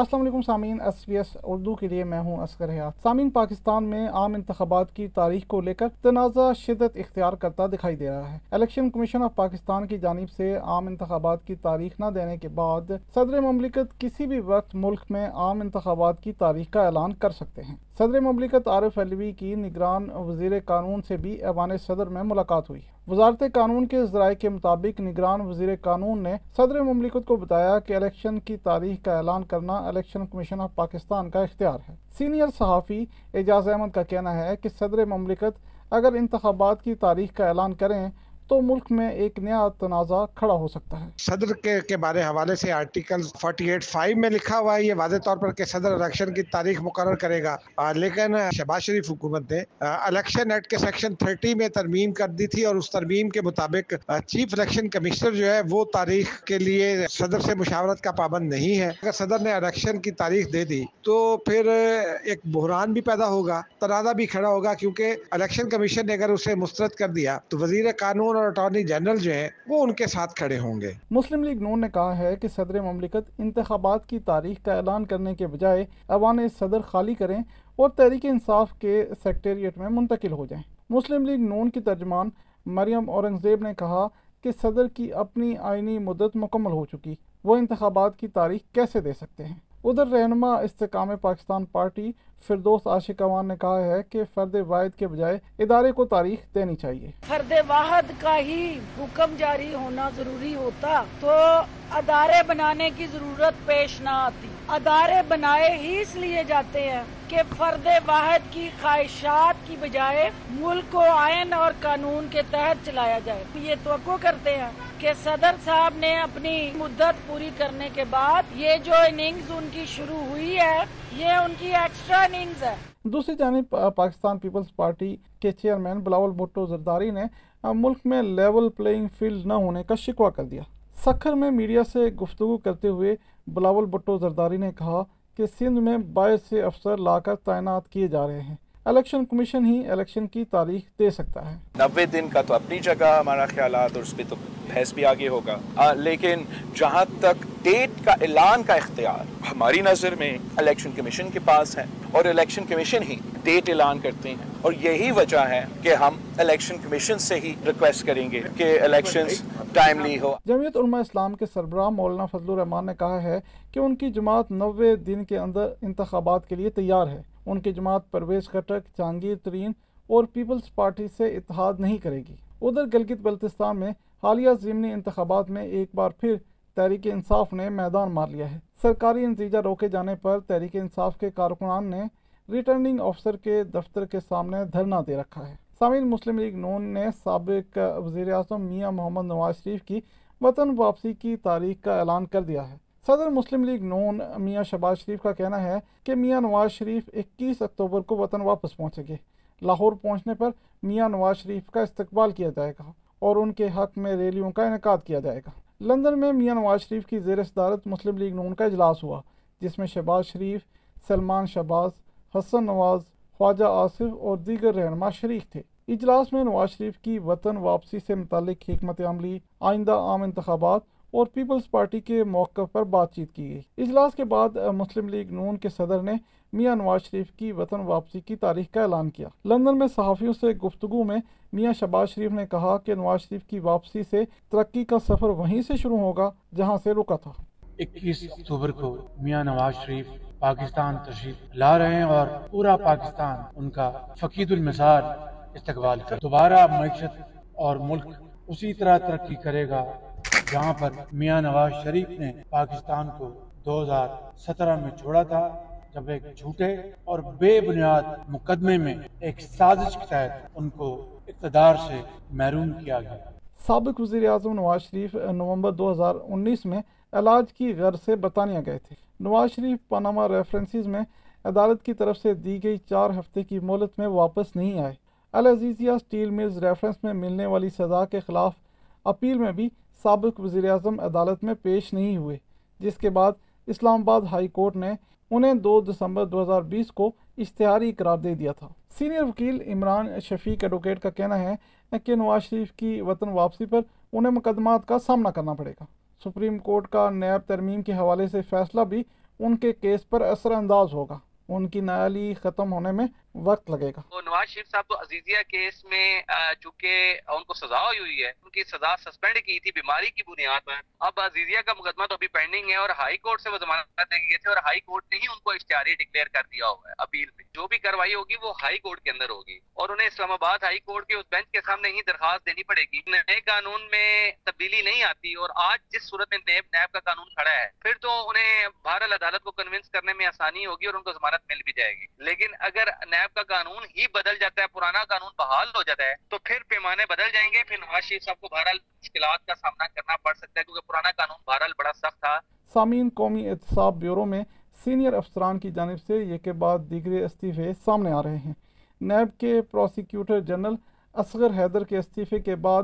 السلام علیکم سامعین، ایس بی ایس اردو کے لیے میں ہوں اسکر حیات۔ سامعین، پاکستان میں عام انتخابات کی تاریخ کو لے کر تنازع شدت اختیار کرتا دکھائی دے رہا ہے۔ الیکشن کمیشن آف پاکستان کی جانب سے عام انتخابات کی تاریخ نہ دینے کے بعد صدر مملکت کسی بھی وقت ملک میں عام انتخابات کی تاریخ کا اعلان کر سکتے ہیں۔ صدر مملکت عارف علوی کی نگران وزیر قانون سے بھی ایوان صدر میں ملاقات ہوئی۔ وزارت قانون کے ذرائع کے مطابق نگران وزیر قانون نے صدر مملکت کو بتایا کہ الیکشن کی تاریخ کا اعلان کرنا الیکشن کمیشن آف پاکستان کا اختیار ہے۔ سینئر صحافی اعجاز احمد کا کہنا ہے کہ صدر مملکت اگر انتخابات کی تاریخ کا اعلان کریں تو ملک میں ایک نیا تنازع کھڑا ہو سکتا ہے۔ صدر کے کے بارے حوالے سے آرٹیکل 48.5 میں لکھا ہوا ہے، یہ واضح طور پر کہ صدر الیکشن کی تاریخ مقرر کرے گا۔ لیکن شہباز شریف حکومت نے الیکشن ایکٹ کے سیکشن 30 میں ترمیم کر دی تھی اور اس ترمیم کے مطابق چیف الیکشن کمشنر جو ہے، وہ تاریخ کے لیے صدر سے مشاورت کا پابند نہیں ہے۔ اگر صدر نے الیکشن کی تاریخ دے دی، تو پھر ایک بحران بھی پیدا ہوگا تنازع بھی کھڑا ہوگا، کیونکہ الیکشن کمیشن نے اگر اسے مسترد کر دیا، تو وزیر قانون اور اٹارنی جنرل جو ہیں، وہ ان کے ساتھ کھڑے ہوں گے۔ مسلم لیگ نون نے کہا ہے کہ صدر مملکت انتخابات کی تاریخ کا اعلان کرنے کے بجائے ایوان صدر خالی کریں اور تحریک انصاف کے سیکٹریٹ میں منتقل ہو جائیں۔ مسلم لیگ نون کی ترجمان مریم اورنگزیب نے کہا کہ صدر کی اپنی آئینی مدت مکمل ہو چکی، وہ انتخابات کی تاریخ کیسے دے سکتے ہیں؟ ادھر رہنما استحکام پاکستان پارٹی فردوس عاشق اوان نے کہا ہے کہ فرد واحد کے بجائے ادارے کو تاریخ دینی چاہیے۔ فرد واحد کا ہی حکم جاری ہونا ضروری ہوتا تو ادارے بنانے کی ضرورت پیش نہ آتی۔ ادارے بنائے ہی اس لیے جاتے ہیں کہ فرد واحد کی خواہشات کی بجائے ملک کو آئین اور قانون کے تحت چلایا جائے۔ یہ توقع کرتے ہیں کہ صدر صاحب نے اپنی مدت پوری کرنے کے بعد یہ جو اننگز ان کی شروع ہوئی ہے یہ ان کی ایکسٹرا اننگز ہے۔ دوسری جانب پاکستان پیپلز پارٹی کے چیئرمین بلاول بھٹو زرداری نے ملک میں لیول پلینگ فیلڈ نہ ہونے کا شکوہ کر دیا۔ سکھر میں میڈیا سے گفتگو کرتے ہوئے بلاول بھٹو زرداری نے کہا کہ سندھ میں باعث سے افسر لا کر تعینات کیے جا رہے ہیں۔ الیکشن کمیشن ہی الیکشن کی تاریخ دے سکتا ہے۔ نوے دن کا تو اپنی جگہ ہمارا خیالات اور اس پہ تو بحث بھی آگے ہوگا۔ لیکن جہاں تک ڈیٹ کا اعلان کا اختیار ہماری نظر میں الیکشن کمیشن کے پاس ہے اور الیکشن کمیشن ہی ڈیٹ اعلان کرتے ہیں۔ اور یہی وجہ ہے کہ ہم الیکشن کمیشن سے ہی ریکویسٹ کریں گے کہ الیکشن ٹائملی ہو۔ جمعیت علماء اسلام کے سربراہ مولانا فضل الرحمان نے کہا ہے کہ ان کی جماعت نوے دن کے اندر انتخابات کے لیے تیار ہے۔ ان کی جماعت پرویز کٹک جہانگیر ترین اور پیپلز پارٹی سے اتحاد نہیں کرے گی۔ ادھر گلگت بلتستان میں حالیہ ضمنی انتخابات میں ایک بار پھر تحریک انصاف نے میدان مار لیا ہے۔ سرکاری نتیجہ روکے جانے پر تحریک انصاف کے کارکنان نے ریٹرننگ افسر کے دفتر کے سامنے دھرنا دے رکھا ہے۔ سامعین، مسلم لیگ نون نے سابق وزیر اعظم میاں محمد نواز شریف کی وطن واپسی کی تاریخ کا اعلان کر دیا ہے۔ صدر مسلم لیگ نون میاں شہباز شریف کا کہنا ہے کہ میاں نواز شریف اکیس اکتوبر کو وطن واپس پہنچیں گے۔ لاہور پہنچنے پر میاں نواز شریف کا استقبال کیا جائے گا اور ان کے حق میں ریلیوں کا انعقاد کیا جائے گا۔ لندن میں میاں نواز شریف کی زیر صدارت مسلم لیگ نون کا اجلاس ہوا، جس میں شہباز شریف، سلمان شہباز، حسن نواز، خواجہ آصف اور دیگر رہنما شریک تھے۔ اجلاس میں نواز شریف کی وطن واپسی سے متعلق حکمت عملی، آئندہ عام انتخابات اور پیپلز پارٹی کے موقع پر بات چیت کی گئی۔ اجلاس کے بعد مسلم لیگ نون کے صدر نے میاں نواز شریف کی وطن واپسی کی تاریخ کا اعلان کیا۔ لندن میں صحافیوں سے گفتگو میں میاں شہباز شریف نے کہا کہ نواز شریف کی واپسی سے ترقی کا سفر وہیں سے شروع ہوگا جہاں سے رکا تھا۔ اکیس اکتوبر کو میاں نواز شریف پاکستان تشریف لا رہے ہیں اور پورا پاکستان ان کا فقید المزار استقبال کر دوبارہ معیشت اور ملک اسی طرح ترقی کرے گا۔ جہاں پر میاں نواز شریف نے پاکستان کو دو ہزار سترہ میں چھوڑا تھا، جب ایک جھوٹے اور بے بنیاد مقدمے میں ایک سازش کے تحت ان کو اقتدار سے محروم کیا گیا۔ سابق وزیر اعظم نواز شریف نومبر دو ہزار انیس میں علاج کی غرض سے برطانیہ گئے تھے۔ نواز شریف پاناما ریفرنسز میں عدالت کی طرف سے دی گئی چار ہفتے کی مہلت میں واپس نہیں آئے۔ العزیزیہ سٹیل ملز ریفرنس میں ملنے والی سزا کے خلاف اپیل میں بھی سابق وزیر اعظم عدالت میں پیش نہیں ہوئے، جس کے بعد اسلام آباد ہائی کورٹ نے انہیں دو دسمبر دو ہزار بیس کو اشتہاری قرار دے دیا تھا۔ سینئر وکیل عمران شفیق ایڈوکیٹ کا کہنا ہے کہ نواز شریف کی وطن واپسی پر انہیں مقدمات کا سامنا کرنا پڑے گا۔ سپریم کورٹ کا نیب ترمیم کے حوالے سے فیصلہ بھی ان کے کیس پر اثر انداز ہوگا۔ ان کی نیالی ختم ہونے میں وقت لگے گا۔ تو نواز شریف صاحب تو عزیزیہ کیس میں چونکہ ان کو سزا ہوئی ہوئی ہے، ان کی سزا سسپینڈ کی تھی، بیماری کی بنیاد پر۔ اب عزیزیہ کا مقدمہ تو ابھی پینڈنگ ہے اور ہائی کورٹ سے وہ ضمانت دے گئے تھے اور ہائی کورٹ نے ہی ان کو اشتہاری ڈکلیئر کر دیا ہوا ہے، اپیل میں جو بھی کاروائی ہوگی وہ ہائی کورٹ کے اندر ہوگی۔ اور انہیں اسلام آباد ہائی کورٹ کے اس بینچ کے سامنے ہی درخواست دینی پڑے گی۔ نئے قانون میں تبدیلی نہیں آتی اور آج جس صورت میں نیب نیب کا قانون کھڑا ہے، پھر تو انہیں بہرحال عدالت کو کنونس کرنے میں آسانی ہوگی اور ان کو ضمانت مل بھی جائے گی۔ لیکن اگر نیب نیب کا قانون ہی بدل جاتا ہے، پرانا قانون بحال ہو جاتا ہے۔ تو پھر پیمانے بدل جائیں گے، پھر نواز شریف صاحب کو بہرحال مشکلات کا سامنا کرنا پڑ سکتا ہے، کیونکہ پرانا قانون بہرحال بڑا سخت تھا۔ سامعین، قومی احتساب بیورو میں سینئر افسران کی جانب سے یہ کے بعد دیگر استعفے سامنے آ رہے ہیں۔ نیب کے پروسیکیوٹر جنرل اصغر حیدر کے استعفے کے بعد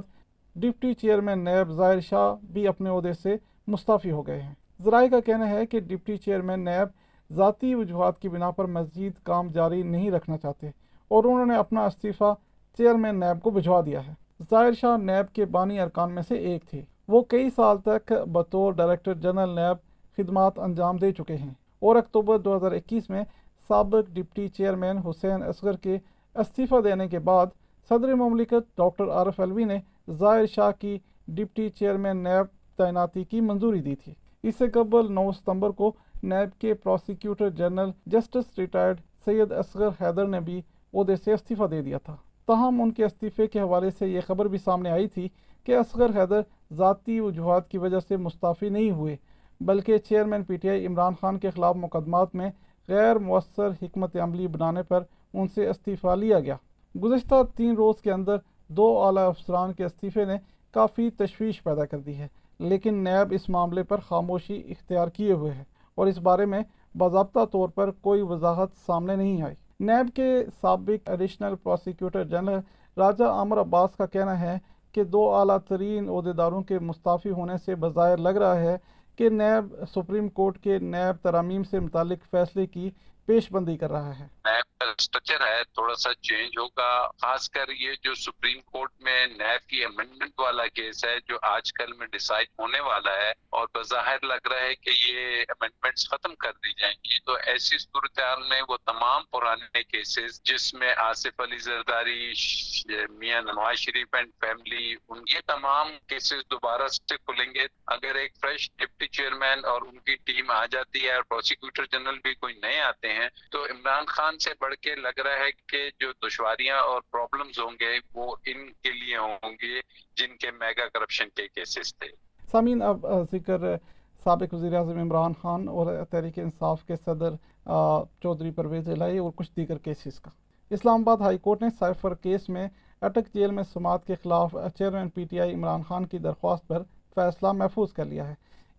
ڈپٹی چیئرمین نیب ظاہر شاہ بھی اپنے عہدے سے مستعفی ہو گئے ہیں۔ ذرائع کا کہنا ہے کہ ڈپٹی چیئرمین نیب ذاتی وجوہات کی بنا پر مزید کام جاری نہیں رکھنا چاہتے اور انہوں نے اپنا استعفیٰ چیئرمین نیب کو بھجوا دیا ہے۔ ظاہر شاہ نیب کے بانی ارکان میں سے ایک تھے۔ وہ کئی سال تک بطور ڈائریکٹر جنرل نیب خدمات انجام دے چکے ہیں اور اکتوبر دو ہزار اکیس میں سابق ڈپٹی چیئرمین حسین اصغر کے استعفیٰ دینے کے بعد صدر مملکت ڈاکٹر عارف الوی نے ظاہر شاہ کی ڈپٹی چیئرمین نیب تعیناتی کی منظوری دی تھی۔ اس سے قبل نو ستمبر کو نیب کے prosecutor general justice retired Syed Asghar Haider نے بھی عہدے سے استعفیٰ دے دیا تھا۔ تاہم، ان کے استعفے کے حوالے سے یہ خبر بھی سامنے آئی تھی کہ اصغر حیدر ذاتی وجوہات کی وجہ سے مستعفی نہیں ہوئے، بلکہ chairman P T I Imran Khan کے خلاف مقدمات میں غیر مؤثر حکمت عملی بنانے پر ان سے استعفیٰ لیا گیا۔ گزشتہ تین روز کے اندر دو اعلیٰ افسران کے استعفے نے کافی تشویش پیدا کر دی ہے، لیکن نیب اس معاملے پر خاموشی اختیار کیے ہوئے ہے۔ اور اس بارے میں باضابطہ طور پر کوئی وضاحت سامنے نہیں آئی۔ نیب کے سابق additional prosecutor general Raja Aamir Abbas کا کہنا ہے کہ دو اعلیٰ ترین عہدیداروں کے مستعفی ہونے سے بظاہر لگ رہا ہے کہ نیب سپریم کورٹ کے نیب ترامیم سے متعلق فیصلے کی پیش بندی کر رہا ہے۔ نیب کا اسٹرکچر ہے، تھوڑا سا چینج ہوگا۔ خاص کر یہ جو سپریم کورٹ میں نیب کی امینڈمنٹ والا کیس ہے، جو آج کل میں ڈیسائیڈ ہونے والا ہے، اور بظاہر لگ رہا ہے کہ یہ امینڈمنٹس ختم کر دی جائیں گی۔ تو ایسی صورتحال میں وہ تمام پرانے کیسز جس میں آصف علی زرداری، میاں نواز شریف اینڈ فیملی ان یہ تمام کیسز دوبارہ سے کھلیں گے۔ اگر ایک فریش ڈپٹی چیئرمین اور ان کی ٹیم آ جاتی ہے اور پروسیکیوٹر جنرل بھی کوئی نئے آتے ہیں ہیں۔ تو عمران خان سے بڑھ کے لگ رہا ہے کہ جو دشواریاں اور پرابلمز ہوں گے، وہ ان کے لیے ہوں گے جن کے میگا کرپشن کے کیسز تھے۔ سامین اب ذکر سابق وزیر اعظم عمران خان اور تحریک انصاف کے صدر چودھری پرویز الہی اور کچھ دیگر کیسز کا۔ اسلام آباد ہائی کورٹ نے سائفر کیس میں اٹک جیل میں سماعت کے خلاف chairman P T I Imran Khan کی درخواست پر فیصلہ محفوظ کر لیا ہے۔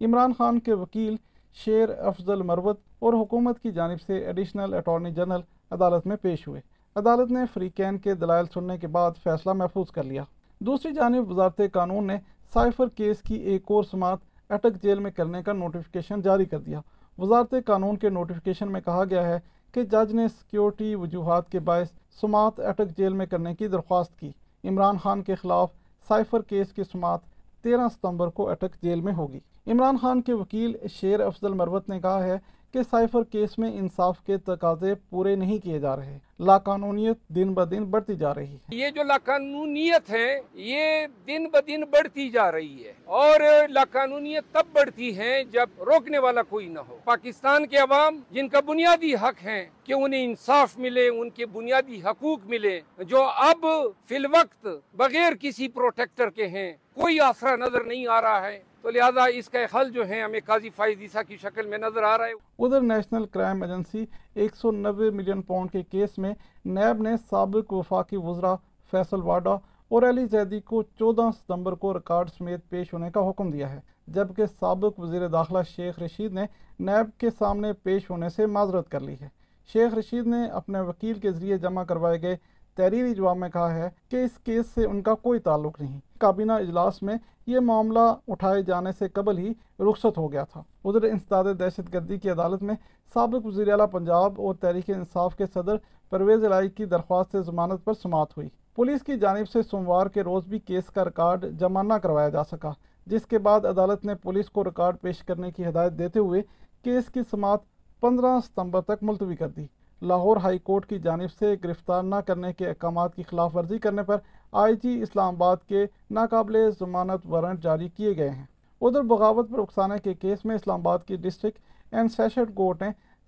عمران خان کے وکیل شیر افضل مروت اور حکومت کی جانب سے ایڈیشنل اٹارنی جنرل عدالت میں پیش ہوئے۔ عدالت نے فریقین کے دلائل سننے کے بعد فیصلہ محفوظ کر لیا۔ دوسری جانب وزارت قانون نے سائفر کیس کی ایک اور سماعت اٹک جیل میں کرنے کا نوٹیفیکیشن جاری کر دیا۔ وزارت قانون کے نوٹیفیکیشن میں کہا گیا ہے کہ جج نے سیکیورٹی وجوہات کے باعث سماعت اٹک جیل میں کرنے کی درخواست کی۔ عمران خان کے خلاف سائفر کیس کی سماعت تیرہ ستمبر کو اٹک جیل میں ہوگی۔ عمران خان کے وکیل شیر افضل مروت نے کہا ہے کہ سائفر کیس میں انصاف کے تقاضے پورے نہیں کیے جا رہے۔ لاقانونیت دن بدن بڑھتی جا رہی ہے۔ یہ جو لاقانونیت ہے، یہ دن بدن بڑھتی جا رہی ہے۔ اور لاقانونیت تب بڑھتی ہے جب روکنے والا کوئی نہ ہو۔ پاکستان کے عوام، جن کا بنیادی حق ہے کہ انہیں انصاف ملے، ان کے بنیادی حقوق ملے، جو اب فی الوقت بغیر کسی پروٹیکٹر کے ہیں، کوئی آسرا نظر نہیں آ رہا ہے۔ تو لہٰذا اس کا حل جو ہے ہمیں قاضی فائز عیسیٰ کی شکل میں نظر آ رہا ہے ادھر نیشنل کرائم ایجنسی ایک سو نوے ملین پاؤنڈ کے کیس میں نیب نے سابق وفاقی وزراء فیصل واڈا اور علی زیدی کو چودہ ستمبر کو ریکارڈ سمیت پیش ہونے کا حکم دیا ہے، جبکہ سابق وزیر داخلہ شیخ رشید نے نیب کے سامنے پیش ہونے سے معذرت کر لی ہے۔ شیخ رشید نے اپنے وکیل کے ذریعے جمع کروائے گئے تحریری جواب میں کہا ہے کہ اس کیس سے ان کا کوئی تعلق نہیں۔ کابینہ اجلاس میں یہ معاملہ اٹھائے جانے سے قبل ہی رخصت ہو گیا تھا۔ ادھر انسداد دہشت گردی کی عدالت میں سابق وزیر اعلیٰ پنجاب اور تحریک انصاف کے صدر پرویز الہی کی درخواست سے ضمانت پر سماعت ہوئی۔ پولیس کی جانب سے سوموار کے روز بھی کیس کا ریکارڈ جمع نہ کروایا جا سکا، جس کے بعد عدالت نے پولیس کو ریکارڈ پیش کرنے کی ہدایت دیتے ہوئے کیس کی سماعت پندرہ ستمبر تک ملتوی کر دی۔ لاہور ہائی کورٹ کی جانب سے گرفتار نہ کرنے کے احکامات کی خلاف ورزی کرنے پر آئی جی اسلام آباد کے ناقابل ضمانت وارنٹ جاری کیے گئے ہیں۔ ادھر بغاوت پر اکسانے کے کیس میں اسلام آباد کی ڈسٹرکٹ اینڈ سیشن کورٹ نے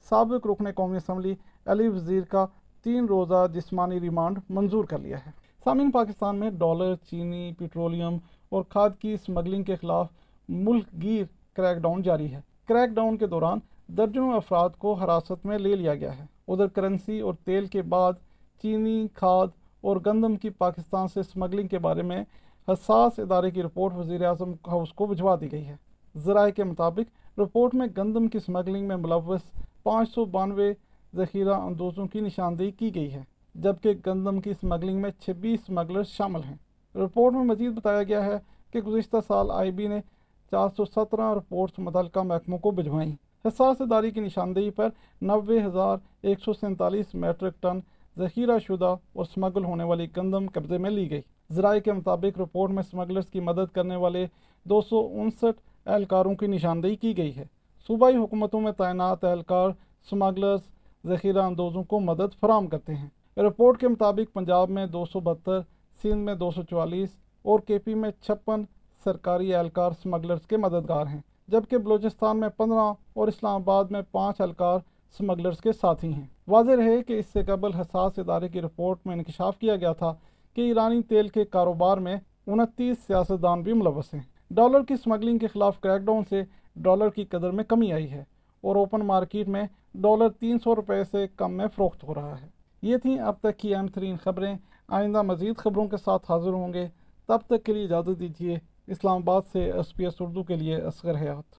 سابق رکن قومی اسمبلی علی وزیر کا تین روزہ جسمانی ریمانڈ منظور کر لیا ہے۔ سامعین، پاکستان میں ڈالر، چینی، پیٹرولیم اور کھاد کی اسمگلنگ کے خلاف ملک گیر کریک ڈاؤن جاری ہے۔ کریک ڈاؤن کے دوران درجنوں افراد کو حراست میں لے لیا گیا ہے۔ ادھر کرنسی اور تیل کے بعد چینی، کھاد اور گندم کی پاکستان سے اسمگلنگ کے بارے میں حساس ادارے کی رپورٹ وزیر اعظم ہاؤس کو بھجوا دی گئی ہے۔ ذرائع کے مطابق، رپورٹ میں گندم کی اسمگلنگ میں ملوث پانچ سو بانوے ذخیرہ اندوزوں کی نشاندہی کی گئی ہے، جبکہ گندم کی اسمگلنگ میں چھبیس اسمگلر شامل ہیں۔ رپورٹ میں مزید بتایا گیا ہے کہ گزشتہ سال آئی بی نے چار سو سترہ رپورٹس متعلقہ محکموں کو بھجوائیں۔ حساس اداری کی نشاندہی پر نوے ہزار ایک سو سینتالیس میٹرک ٹن ذخیرہ شدہ اور سمگل ہونے والی گندم قبضے میں لی گئی۔ ذرائع کے مطابق رپورٹ میں سمگلرز کی مدد کرنے والے دو سو انسٹھ اہلکاروں کی نشاندہی کی گئی ہے۔ صوبائی حکومتوں میں تعینات اہلکار سمگلرز ذخیرہ اندوزوں کو مدد فراہم کرتے ہیں۔ رپورٹ کے مطابق پنجاب میں دو سو بہتر، سندھ میں دو سو چوالیس اور کے پی میں چھپن سرکاری اہلکار سمگلرز کے مددگار ہیں، جبکہ بلوچستان میں پندرہ اور اسلام آباد میں پانچ اہلکار سمگلرز کے ساتھی ہیں۔ واضح رہے کہ اس سے قبل حساس ادارے کی رپورٹ میں انکشاف کیا گیا تھا کہ ایرانی تیل کے کاروبار میں انتیس سیاستدان بھی ملوث ہیں۔ ڈالر کی سمگلنگ کے خلاف کریک ڈاؤن سے ڈالر کی قدر میں کمی آئی ہے اور اوپن مارکیٹ میں ڈالر تین سو روپے سے کم میں فروخت ہو رہا ہے۔ یہ تھیں اب تک کی اہم ترین خبریں۔ آئندہ مزید خبروں کے ساتھ حاضر ہوں گے۔ تب تک کے لیے اجازت دیجیے، اسلام آباد سے ایس پی ایس اردو کے لیے اصغر حیات۔